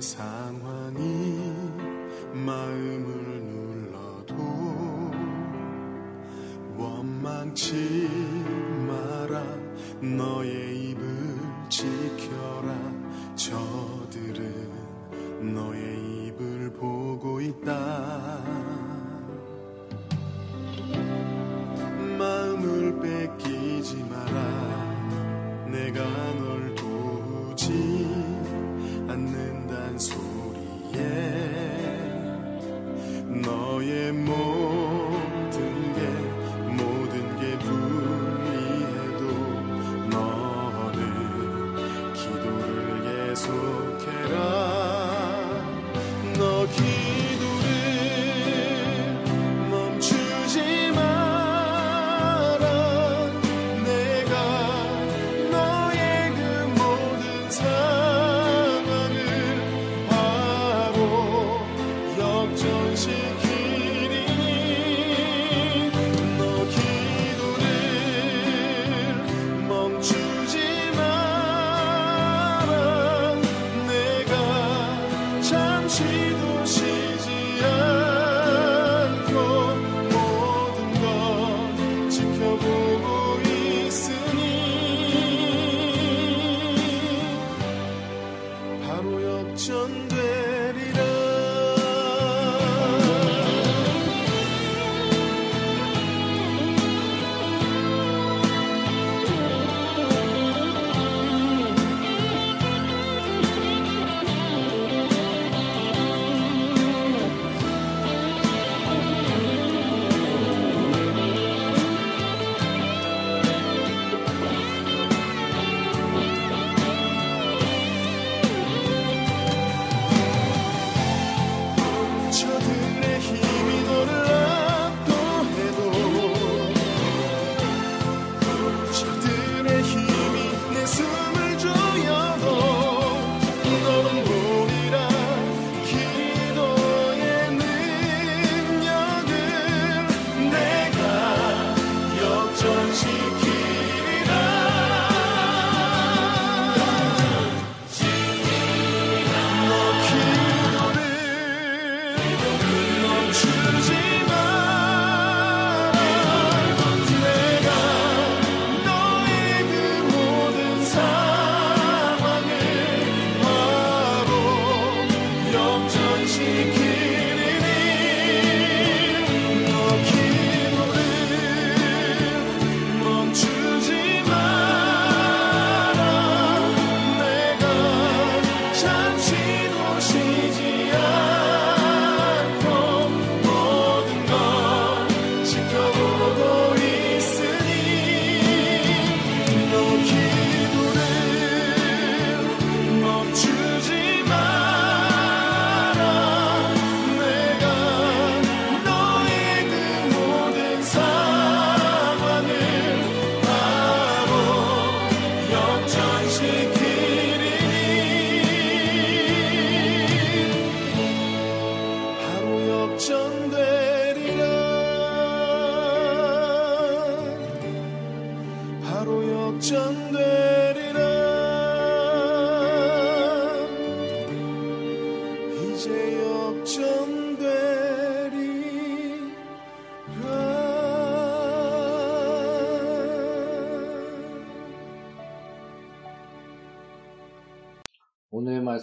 상황이 마음을 눌러도 원망치 마라 너의 입을 지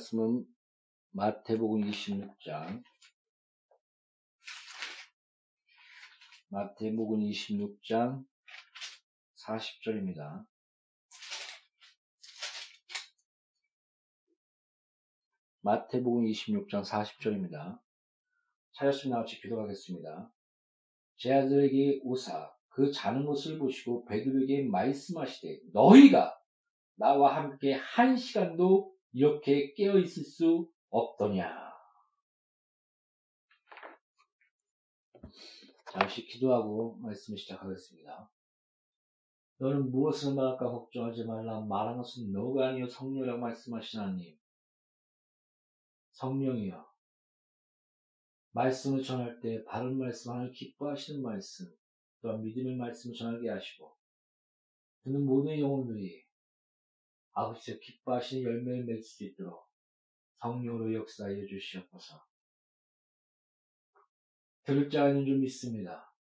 말씀은 마태복음 26장 마태복음 26장 40절입니다. 마태복음 26장 40절입니다. 차였으면 같이 기도하겠습니다. 제 아들에게 오사 그 자는 것을 보시고 베드로에게 말씀하시되 너희가 나와 함께 한 시간도 이렇게 깨어 있을 수 없더냐. 잠시 기도하고 말씀을 시작하겠습니다. 너는 무엇을 말할까 걱정하지 말라. 말한 것은 너가 아니요 성령이라고 말씀하신 하나님. 성령이여. 말씀을 전할 때 바른 말씀 하나님 기뻐하시는 말씀 또한 믿음의 말씀을 전하게 하시고 듣는 모든 영혼들이 아버지의 기뻐하시는 열매를 맺을 수 있도록 성령으로 역사해 주시옵소서. 들을 줄 믿습니다.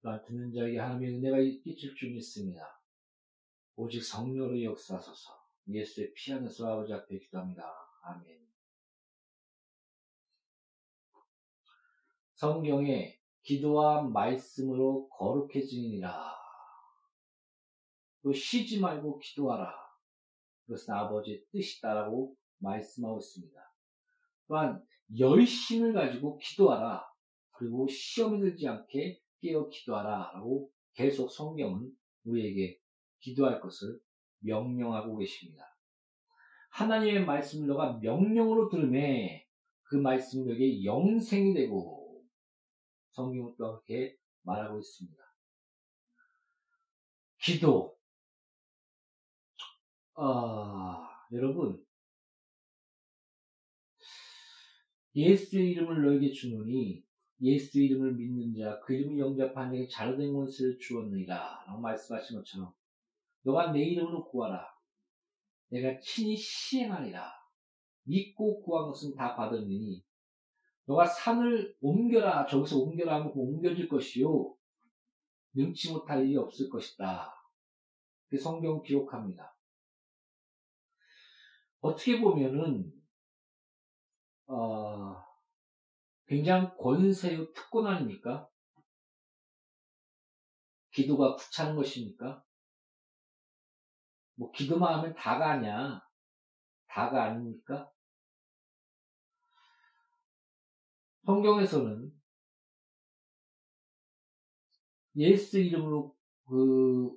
또한 듣는 자에게 하나님의 은혜가 끼칠 줄 믿습니다. 오직 성령으로 역사하소서 예수의 피 안에서 아버지 앞에 기도합니다. 아멘. 성경에 기도와 말씀으로 거룩해지니라. 또 쉬지 말고 기도하라. 그것은 아버지의 뜻이다라고 말씀하고 있습니다. 또한 열심을 가지고 기도하라. 그리고 시험에 들지 않게 깨어 기도하라. 라고 계속 성경은 우리에게 기도할 것을 명령하고 계십니다. 하나님의 말씀을 너가 명령으로 들으면 그 말씀이 너에게 영생이 되고 성경은 또 그렇게 말하고 있습니다. 기도. 아, 여러분. 예수의 이름을 너에게 주노니 예수 이름을 믿는 자, 그 이름을 영접한 자에게 잘된 것을 주었느니라. 라고 말씀하신 것처럼 너가 내 이름으로 구하라. 내가 친히 시행하리라. 믿고 구한 것은 다 받았느니 너가 산을 옮겨라. 저기서 옮겨라 하면 옮겨질 것이요. 능치 못할 일이 없을 것이다. 그 성경 기록합니다. 어떻게 보면은, 어, 굉장히 권세요 특권 아닙니까? 기도가 구차한 것입니까? 뭐, 기도만 하면 다가 아니야. 다가 아닙니까? 성경에서는 예수 이름으로 그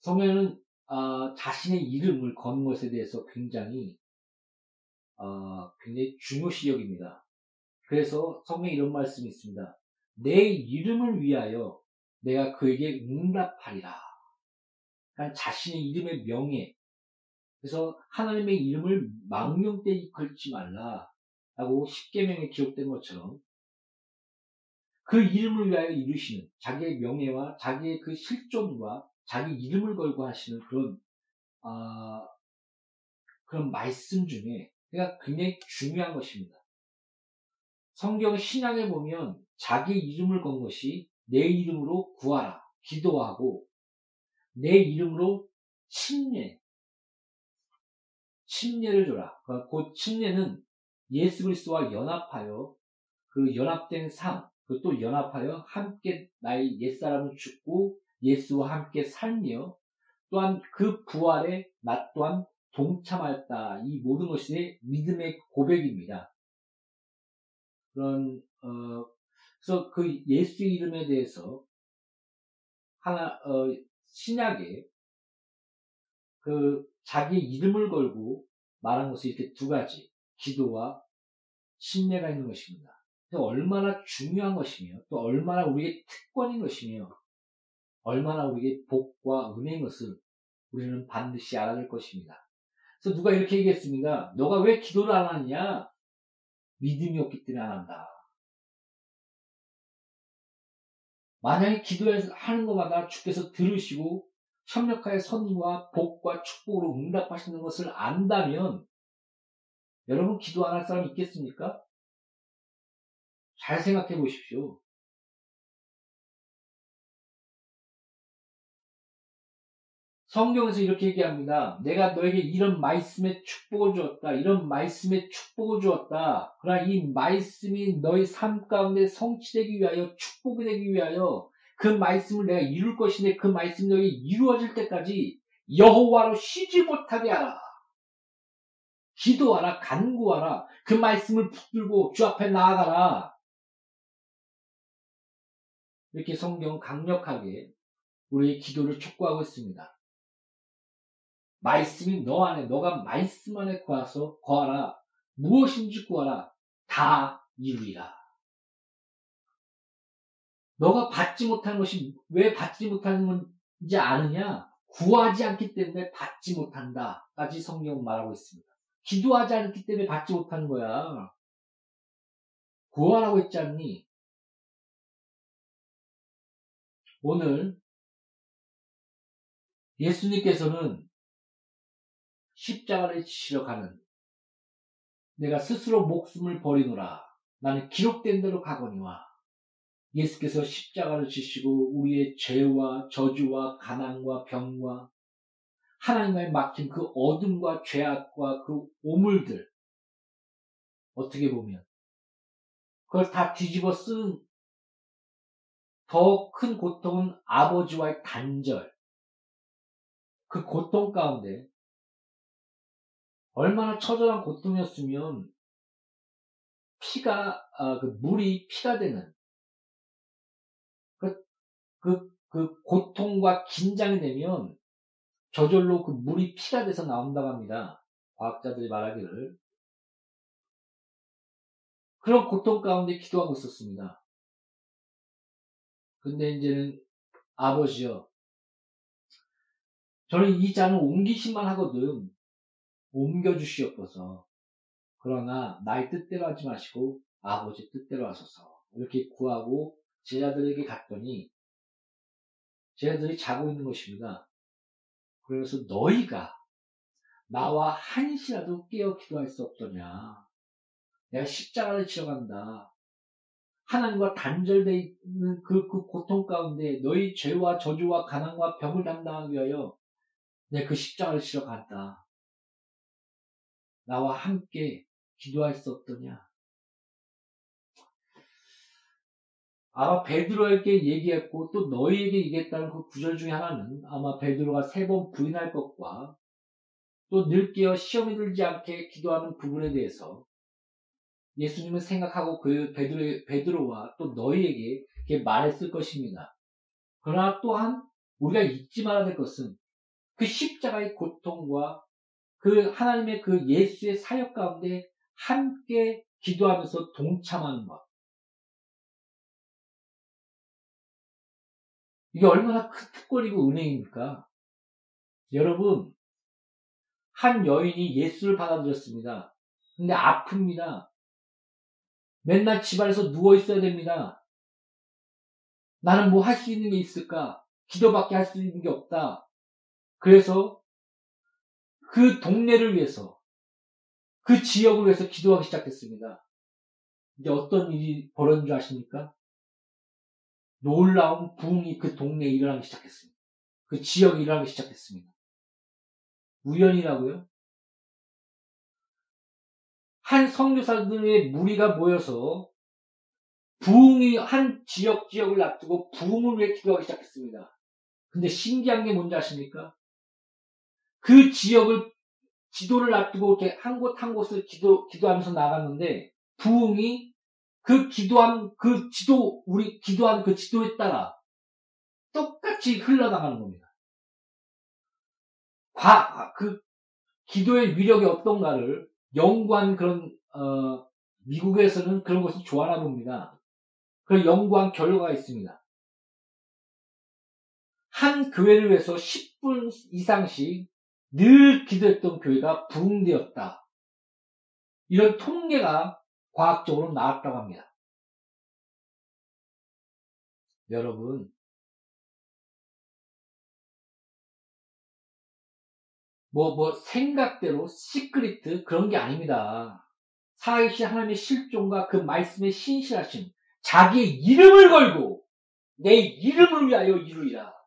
성경에는 어, 자신의 이름을 거는 것에 대해서 굉장히 어, 굉장히 중요시 여깁니다. 그래서 성경에 이런 말씀이 있습니다. 내 이름을 위하여 내가 그에게 응답하리라. 그러니까 자신의 이름의 명예. 그래서 하나님의 이름을 망령되이 걸지 말라. 라고 십계명에 기록된 것처럼 그 이름을 위하여 이루시는 자기의 명예와 자기의 그 실존과 자기 이름을 걸고 하시는 그런 어, 그런 말씀 중에 그러니까 굉장히 중요한 것입니다. 성경 신약에 보면 자기 이름을 건 것이 내 이름으로 구하라 기도하고 내 이름으로 침례 침례를 줘라. 그러니까 그 침례는 예수 그리스도와 연합하여 그 연합된 삶, 그 또 연합하여 함께 나의 옛사람을 죽고 예수와 함께 살며 또한 그 부활에 나 또한 동참하였다. 이 모든 것이 믿음의 고백입니다. 그런 어, 그래서 그 예수 이름에 대해서 하나 어, 신약에 그 자기 이름을 걸고 말한 것이 이렇게 두 가지. 기도와 신뢰가 있는 것입니다. 얼마나 중요한 것이며 또 얼마나 우리에게 특권인 것이며 얼마나 우리에게 복과 은혜인 것을 우리는 반드시 알아야 될 것입니다. 그래서 누가 이렇게 얘기했습니다. 너가 왜 기도를 안 하느냐? 믿음이 없기 때문에 안 한다. 만약에 기도하는 것마다 주께서 들으시고 협력하여 선과 복과 축복으로 응답하시는 것을 안다면 여러분 기도 안 할 사람 있겠습니까? 잘 생각해 보십시오. 성경에서 이렇게 얘기합니다. 내가 너에게 이런 말씀의 축복을 주었다. 이런 말씀의 축복을 주었다. 그러나 이 말씀이 너희 삶 가운데 성취되기 위하여 축복이 되기 위하여 그 말씀을 내가 이룰 것인데 그 말씀이 너에게 이루어질 때까지 여호와로 쉬지 못하게 하라. 기도하라, 간구하라, 그 말씀을 붙들고 주 앞에 나아가라. 이렇게 성경 강력하게 우리의 기도를 촉구하고 있습니다. 말씀이 너 안에, 너가 말씀 안에 구하서 구하라. 무엇인지 구하라. 다 이루리라. 너가 받지 못하는 것이 왜 받지 못하는 건지 아느냐? 구하지 않기 때문에 받지 못한다. 까지 성경은 말하고 있습니다. 기도하지 않기 때문에 받지 못하는 거야. 구하라고 했지 않니? 오늘 예수님께서는 십자가를 지시러 가는 내가 스스로 목숨을 버리노라. 나는 기록된 대로 가거니와 예수께서 십자가를 지시고 우리의 죄와 저주와 가난과 병과 하나님과의 막힌 그 어둠과 죄악과 그 오물들 어떻게 보면 그걸 다 뒤집어 쓴 더 큰 고통은 아버지와의 단절. 그 고통 가운데 얼마나 처절한 고통이었으면 피가 아, 그 물이 피가 되는 그, 그, 그 고통과 긴장이 되면 저절로 그 물이 피가 돼서 나온다고 합니다. 과학자들이 말하기를 그런 고통 가운데 기도하고 있었습니다. 근데 이제는 아버지요. 저는 이 잔을 옮기시만 하거든. 옮겨주시옵소서. 그러나 나의 뜻대로 하지 마시고 아버지 뜻대로 하소서. 이렇게 구하고 제자들에게 갔더니 제자들이 자고 있는 것입니다. 그래서 너희가 나와 한시라도 깨어 기도할 수 없더냐. 내가 십자가를 치러 간다. 하나님과 단절되어 있는 그, 그 고통 가운데 너희 죄와 저주와 가난과 병을 담당하기 위하여 내가 그 십자가를 치러 간다. 나와 함께 기도할 수 없더냐. 아마 베드로에게 얘기했고 또 너희에게 얘기했다는 그 구절 중에 하나는 아마 베드로가 세 번 부인할 것과 또 늙게어 시험이 들지 않게 기도하는 부분에 대해서 예수님은 생각하고 그 베드로, 베드로와 또 너희에게 말했을 것입니다. 그러나 또한 우리가 잊지 말아야 될 것은 그 십자가의 고통과 그 하나님의 그 예수의 사역 가운데 함께 기도하면서 동참하는 것. 이게 얼마나 큰 특권이고 은혜입니까? 여러분, 한 여인이 예수를 받아들였습니다. 근데 아픕니다. 맨날 집안에서 누워 있어야 됩니다. 나는 뭐 할 수 있는 게 있을까? 기도밖에 할 수 있는 게 없다. 그래서 그 동네를 위해서, 그 지역을 위해서 기도하기 시작했습니다. 이제 어떤 일이 벌어진 줄 아십니까? 놀라운 부흥이 그 동네에 일어나기 시작했습니다. 그 지역에 일어나기 시작했습니다. 우연이라고요? 한 성교사들의 무리가 모여서 부흥이 한 지역 지역을 놔두고 부흥을 위해 기도하기 시작했습니다. 근데 신기한 게 뭔지 아십니까? 그 지역을 지도를 놔두고 이렇게 한 곳 한 곳을 기도 기도하면서 나갔는데 부흥이 그 기도한 그 지도 우리 기도한 그 지도에 따라 똑같이 흘러나가는 겁니다. 과, 그 기도의 위력이 어떤가를 연구한 그런 어, 미국에서는 그런 것을 좋아하나 봅니다. 그 연구한 결과가 있습니다. 한 교회를 위해서 10분 이상씩 늘 기도했던 교회가 부흥되었다. 이런 통계가 과학적으로 나왔다고 합니다. 여러분, 뭐, 뭐, 생각대로 시크리트 그런 게 아닙니다. 살아계신 하나님의 실종과 그 말씀의 신실하심, 자기의 이름을 걸고 내 이름을 위하여 이루리라.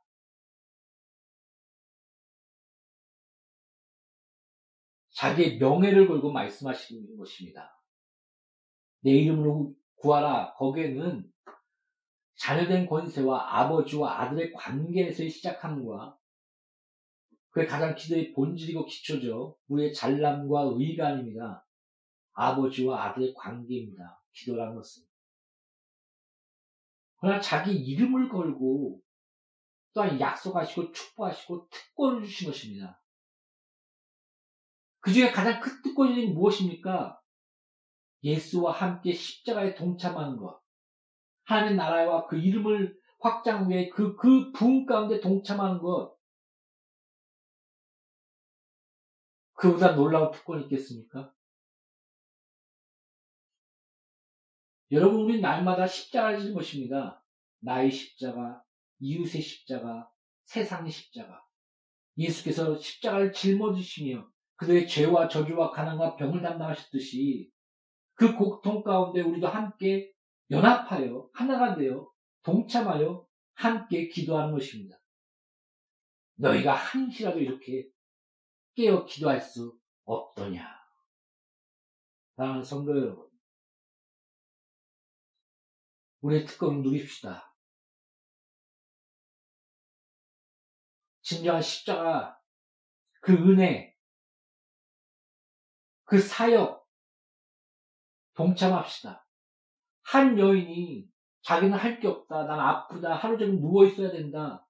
자기의 명예를 걸고 말씀하시는 것입니다. 내 이름으로 구하라. 거기에는 자녀된 권세와 아버지와 아들의 관계에서 시작함과 그게 가장 기도의 본질이고 기초죠. 우리의 잘남과 의가 아닙니다. 아버지와 아들의 관계입니다. 기도라는 것은. 그러나 자기 이름을 걸고 또한 약속하시고 축복하시고 특권을 주신 것입니다. 그 중에 가장 큰 특권이 무엇입니까? 예수와 함께 십자가에 동참하는 것. 하나님의 나라와 그 이름을 확장 위해 그, 그 부흥 가운데 동참하는 것. 그보다 놀라운 특권이 있겠습니까? 여러분, 우리 날마다 십자가를 지는 것입니다. 나의 십자가, 이웃의 십자가, 세상의 십자가. 예수께서 십자가를 짊어지시며 그들의 죄와 저주와 가난과 병을 담당하셨듯이 그 고통 가운데 우리도 함께 연합하여 하나가 되어 동참하여 함께 기도하는 것입니다. 너희가 한시라도 이렇게 깨어 기도할 수 없더냐. 사랑하는 성도 여러분, 우리의 특권을 누립시다. 진정한 십자가, 그 은혜, 그 사역, 동참합시다. 한 여인이 자기는 할 게 없다, 난 아프다, 하루 종일 누워 있어야 된다.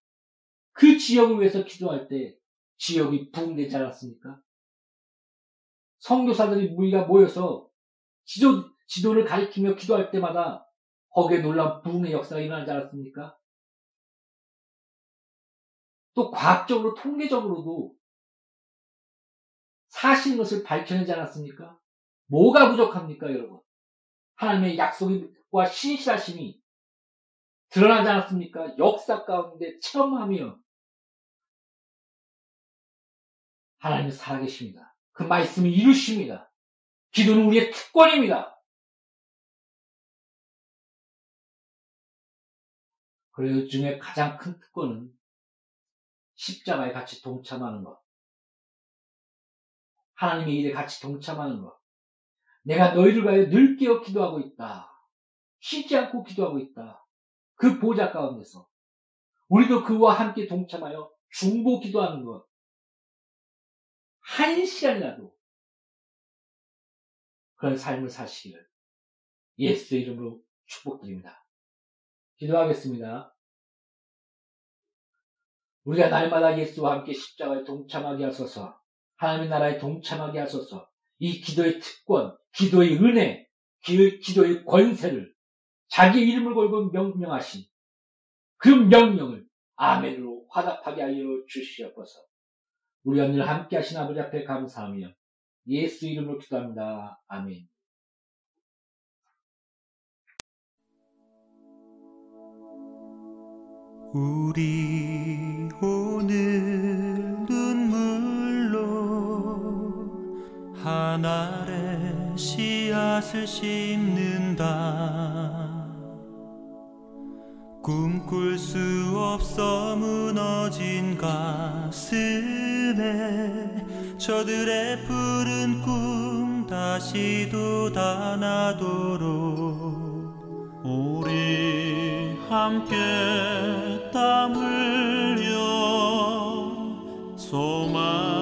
그 지역을 위해서 기도할 때 지역이 부흥되지 않았습니까? 성교사들이 우리가 모여서 지도, 지도를 가리키며 기도할 때마다 거기에 놀라운 부흥의 역사가 일어나지 않았습니까? 또 과학적으로 통계적으로도 사실인 것을 밝혀내지 않았습니까? 뭐가 부족합니까, 여러분? 하나님의 약속과 신실하심이 드러나지 않았습니까? 역사 가운데 체험하며 하나님은 살아계십니다. 그 말씀을 이루십니다. 기도는 우리의 특권입니다. 그래서 중에 가장 큰 특권은 십자가에 같이 동참하는 것. 하나님의 일에 같이 동참하는 것. 내가 너희를 위하여 늘 깨어 기도하고 있다. 쉬지 않고 기도하고 있다. 그 보좌 가운데서 우리도 그와 함께 동참하여 중보 기도하는 것. 한 시간이라도 그런 삶을 사시기를 예수의 이름으로 축복드립니다. 기도하겠습니다. 우리가 날마다 예수와 함께 십자가에 동참하게 하소서, 하나님의 나라에 동참하게 하소서, 이 기도의 특권, 기도의 은혜, 기도의 권세를 자기 이름을 걸고 명령하신 그 명령을 아멘으로 화답하게 하여 주시옵소서. 우리가 늘 함께 하신 아버지 앞에 감사하며 예수 이름으로 기도합니다. 아멘. 우리 오늘 눈 하늘에 씨앗을 심는다. 꿈꿀 수 없어 무너진 가슴에 저들의 푸른 꿈 다시 돋아나도록 우리 함께 땀 흘려. 소망